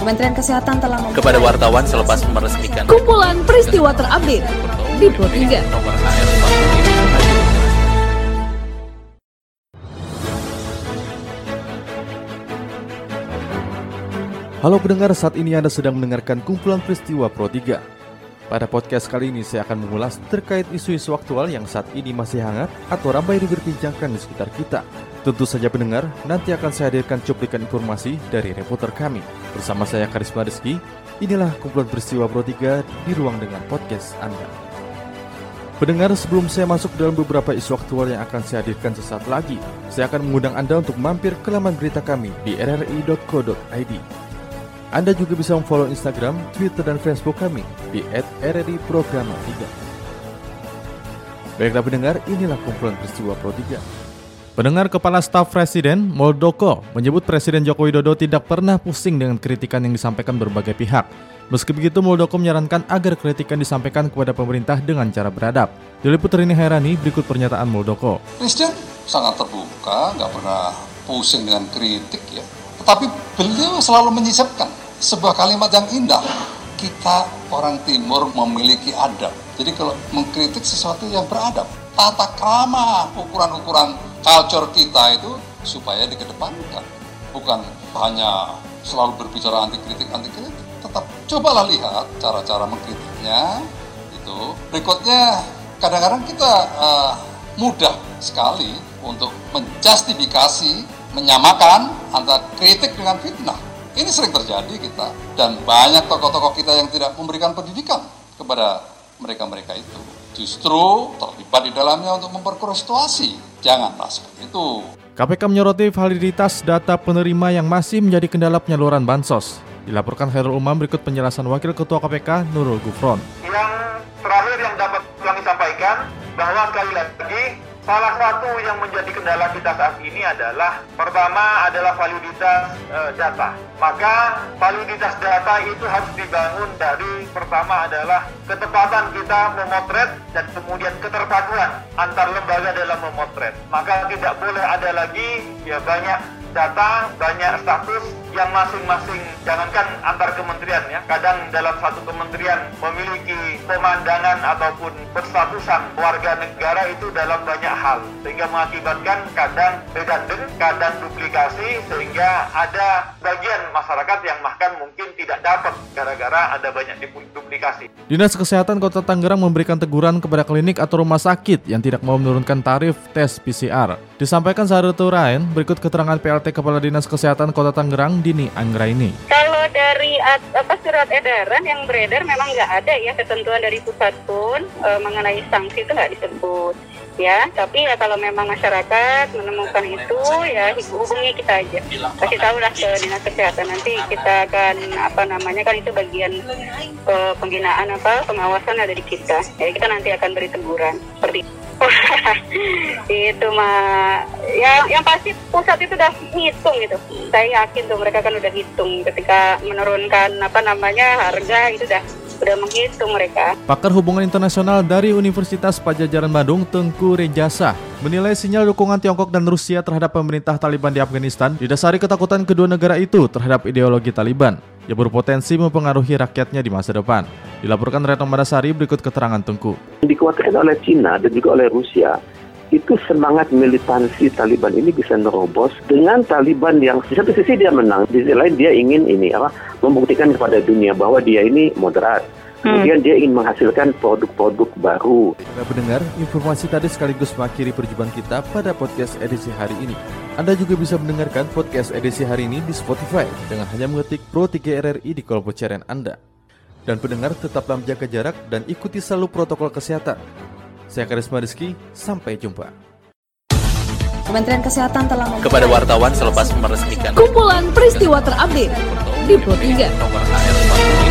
Kementerian Kesehatan telah kepada wartawan selepas meresmikan kumpulan peristiwa terupdate di Pro 3. Nomor Halo pendengar, saat ini Anda sedang mendengarkan kumpulan peristiwa Pro 3. Pada podcast kali ini saya akan mengulas terkait isu-isu aktual yang saat ini masih hangat atau ramai diperbincangkan di sekitar kita. Tentu saja pendengar, nanti akan saya hadirkan cuplikan informasi dari reporter kami. Bersama saya Karisma Rizky, inilah kumpulan peristiwa Pro 3 di ruang dengan podcast Anda. Pendengar, sebelum saya masuk dalam beberapa isu aktual yang akan saya hadirkan sesaat lagi, saya akan mengundang Anda untuk mampir ke laman berita kami di rri.co.id. Anda juga bisa memfollow Instagram, Twitter, dan Facebook kami di @rri_programa3. Baiklah pendengar, inilah kumpulan peristiwa Pro 3. Pendengar Kepala Staf Presiden Muldoko menyebut Presiden Joko Widodo tidak pernah pusing dengan kritikan yang disampaikan berbagai pihak. Meski begitu, Muldoko menyarankan agar kritikan disampaikan kepada pemerintah dengan cara beradab. Diliput Rini Hairani, berikut pernyataan Muldoko. Presiden sangat terbuka, nggak pernah pusing dengan kritik ya. Tetapi beliau selalu menyisipkan sebuah kalimat yang indah. Kita orang timur memiliki adab. Jadi kalau mengkritik sesuatu yang beradab, tata krama, ukuran-ukuran culture kita itu supaya dikedepankan. Bukan hanya selalu berbicara anti kritik anti kritik tetap cobalah lihat cara-cara mengkritiknya. Itu. Berikutnya kadang-kadang kita uh, mudah sekali untuk menjustifikasi menyamakan antara kritik dengan fitnah. Ini sering terjadi kita. Dan banyak tokoh-tokoh kita yang tidak memberikan pendidikan kepada mereka-mereka itu. Justru terlibat di dalamnya untuk memperkeruh situasi Janganlah seperti itu. KPK menyoroti validitas data penerima yang masih menjadi kendala penyaluran bansos. Dilaporkan Khairul Umam berikut penjelasan Wakil Ketua KPK Nurul Gufron. Yang terakhir yang dapat kami sampaikan bahwa sekali lagi Salah satu yang menjadi kendala kita saat ini adalah pertama adalah validitas e, data. Maka validitas data itu harus dibangun dari pertama adalah ketepatan kita memotret dan kemudian keterpaduan antar lembaga dalam memotret. Maka tidak boleh ada lagi ya banyak data, banyak status yang masing-masing jangankan antar kementerian ya. Kadang dalam satu kementerian memiliki pemandangan ataupun berstatusan warga negara itu dalam banyak hal sehingga mengakibatkan kadang redundant, kadang duplikasi sehingga ada bagian masyarakat yang bahkan mungkin tidak dapat gara-gara ada banyak duplikasi. Dinas Kesehatan Kota Tangerang memberikan teguran kepada klinik atau rumah sakit yang tidak mau menurunkan tarif tes PCR. Disampaikan Sarutu Rain, berikut keterangan PL PLT Kepala Dinas Kesehatan Kota Tangerang, Dini Anggraini. Kalau dari apa surat edaran yang beredar memang nggak ada ya ketentuan dari pusat pun e, mengenai sanksi itu nggak disebut ya. Tapi ya kalau memang masyarakat menemukan itu ya hubungi kita aja. Kasih tahu lah ke Dinas Kesehatan nanti kita akan apa namanya kan itu bagian e, pembinaan apa pengawasan ada di kita. Jadi kita nanti akan beri teguran seperti itu. itu mah ya yang pasti pusat itu udah hitung gitu saya yakin tuh mereka kan udah hitung ketika menurunkan apa namanya harga itu udah udah menghitung mereka. Pakar Hubungan Internasional dari Universitas Pajajaran Bandung, Tengku Rejasa, menilai sinyal dukungan Tiongkok dan Rusia terhadap pemerintah Taliban di Afghanistan didasari ketakutan kedua negara itu terhadap ideologi Taliban yang berpotensi mempengaruhi rakyatnya di masa depan. Dilaporkan Retno Madasari berikut keterangan Tengku. Dikuatkan oleh Cina dan juga oleh Rusia, itu semangat militansi Taliban ini bisa nerobos dengan Taliban yang di satu sisi dia menang, di sisi lain dia ingin ini apa membuktikan kepada dunia bahwa dia ini moderat. Hmm. Kemudian dia ingin menghasilkan produk-produk baru. Para pendengar, informasi tadi sekaligus mengakhiri perjumpaan kita pada podcast edisi hari ini. Anda juga bisa mendengarkan podcast edisi hari ini di Spotify dengan hanya mengetik Pro 3 RRI di kolom pencarian Anda. Dan pendengar tetaplah menjaga jarak dan ikuti selalu protokol kesehatan. Saya Karisma Rizky, sampai jumpa. Kementerian Kesehatan telah kepada wartawan selepas meresmikan kumpulan peristiwa terupdate di Pro 3.